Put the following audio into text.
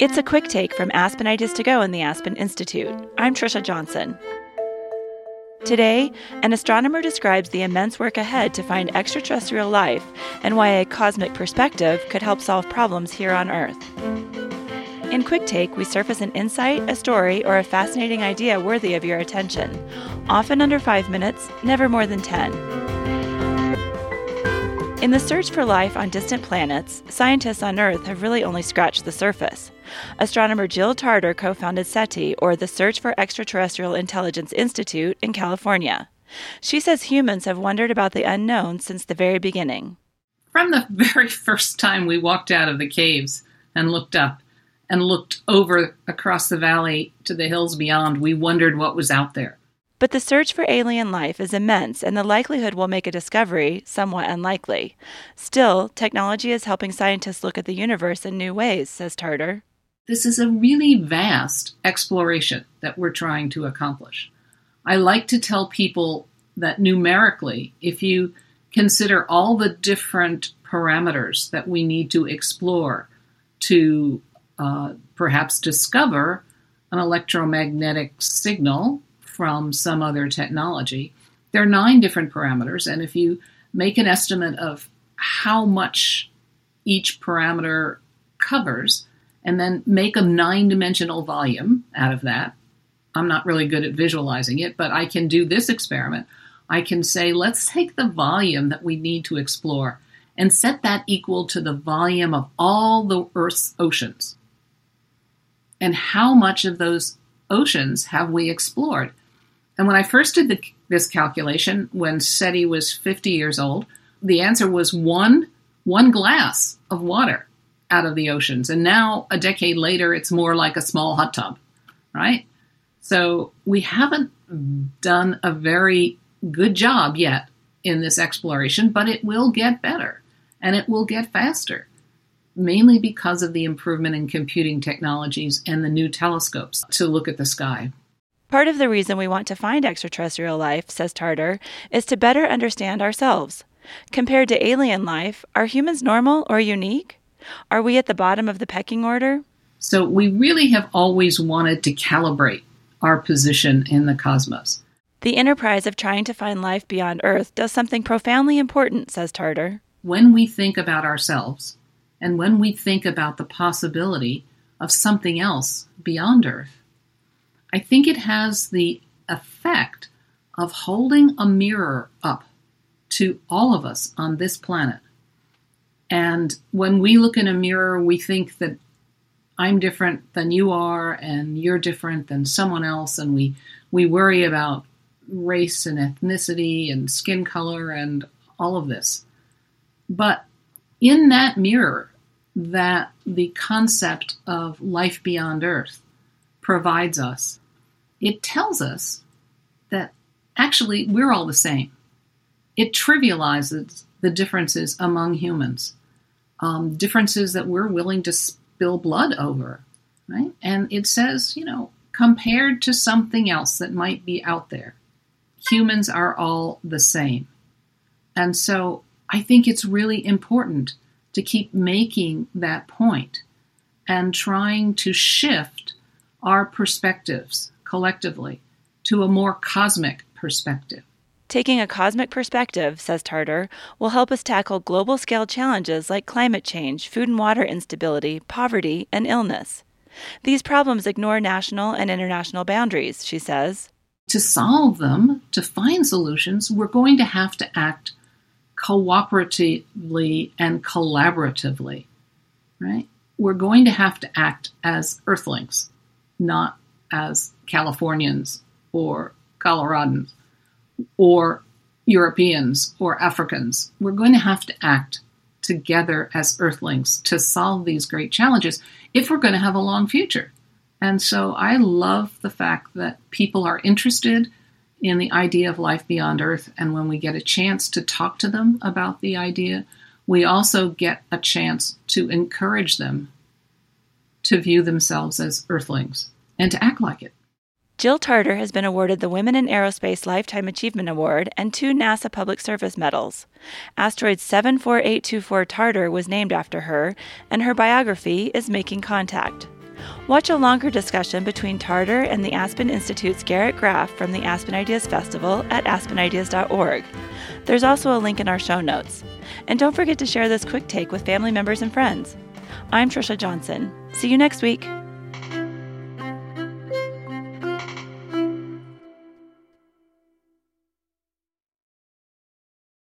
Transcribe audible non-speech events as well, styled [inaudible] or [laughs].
It's a quick take from Aspen Ideas to Go and the Aspen Institute. I'm Trisha Johnson. Today, an astronomer describes the immense work ahead to find extraterrestrial life and why a cosmic perspective could help solve problems here on Earth. In Quick Take, we surface an insight, a story, or a fascinating idea worthy of your attention. Often under five minutes, never more than 10. In the search for life on distant planets, scientists on Earth have really only scratched the surface. Astronomer Jill Tarter co founded SETI, or the Search for Extraterrestrial Intelligence Institute, in California. She says humans have wondered about the unknown since the very beginning. From the [laughs] very first time we walked out of the caves and looked up and looked over across the valley to the hills beyond, we wondered what was out there. But the search for alien life is immense, and the likelihood we'll make a discovery somewhat unlikely. Still, technology is helping scientists look at the universe in new ways, says Tarter. This is a really vast exploration that we're trying to accomplish. I like to tell people that numerically, if you consider all the different parameters that we need to explore to uh, perhaps discover an electromagnetic signal from some other technology. There are nine different parameters, and if you make an estimate of how much each parameter covers, and then make a nine dimensional volume out of that, I'm not really good at visualizing it, but I can do this experiment. I can say, let's take the volume that we need to explore and set that equal to the volume of all the Earth's oceans. And how much of those oceans have we explored? And when I first did the, this calculation, when SETI was 50 years old, the answer was one, one glass of water out of the oceans. And now, a decade later, it's more like a small hot tub, right? So we haven't done a very good job yet in this exploration, but it will get better and it will get faster, mainly because of the improvement in computing technologies and the new telescopes to look at the sky. Part of the reason we want to find extraterrestrial life, says Tarter, is to better understand ourselves. Compared to alien life, are humans normal or unique? Are we at the bottom of the pecking order? So, we really have always wanted to calibrate our position in the cosmos. The enterprise of trying to find life beyond Earth does something profoundly important, says Tarter. When we think about ourselves, and when we think about the possibility of something else beyond Earth, I think it has the effect of holding a mirror up to all of us on this planet. And when we look in a mirror, we think that I'm different than you are, and you're different than someone else, and we, we worry about race and ethnicity and skin color and all of this. But in that mirror, that the concept of life beyond Earth provides us it tells us that actually we're all the same. It trivializes the differences among humans, um, differences that we're willing to spill blood over, right? And it says, you know, compared to something else that might be out there, humans are all the same. And so I think it's really important to keep making that point and trying to shift our perspectives collectively to a more cosmic perspective. Taking a cosmic perspective, says Tarter, will help us tackle global scale challenges like climate change, food and water instability, poverty, and illness. These problems ignore national and international boundaries, she says. To solve them, to find solutions, we're going to have to act cooperatively and collaboratively, right? We're going to have to act as earthlings, not as Californians or Coloradans or Europeans or Africans. We're going to have to act together as earthlings to solve these great challenges if we're going to have a long future. And so I love the fact that people are interested in the idea of life beyond Earth. And when we get a chance to talk to them about the idea, we also get a chance to encourage them to view themselves as earthlings and to act like it. Jill Tarter has been awarded the Women in Aerospace Lifetime Achievement Award and two NASA Public Service medals. Asteroid 74824 Tarter was named after her, and her biography is Making Contact. Watch a longer discussion between Tarter and the Aspen Institute's Garrett Graff from the Aspen Ideas Festival at aspenideas.org. There's also a link in our show notes. And don't forget to share this quick take with family members and friends. I'm Trisha Johnson. See you next week.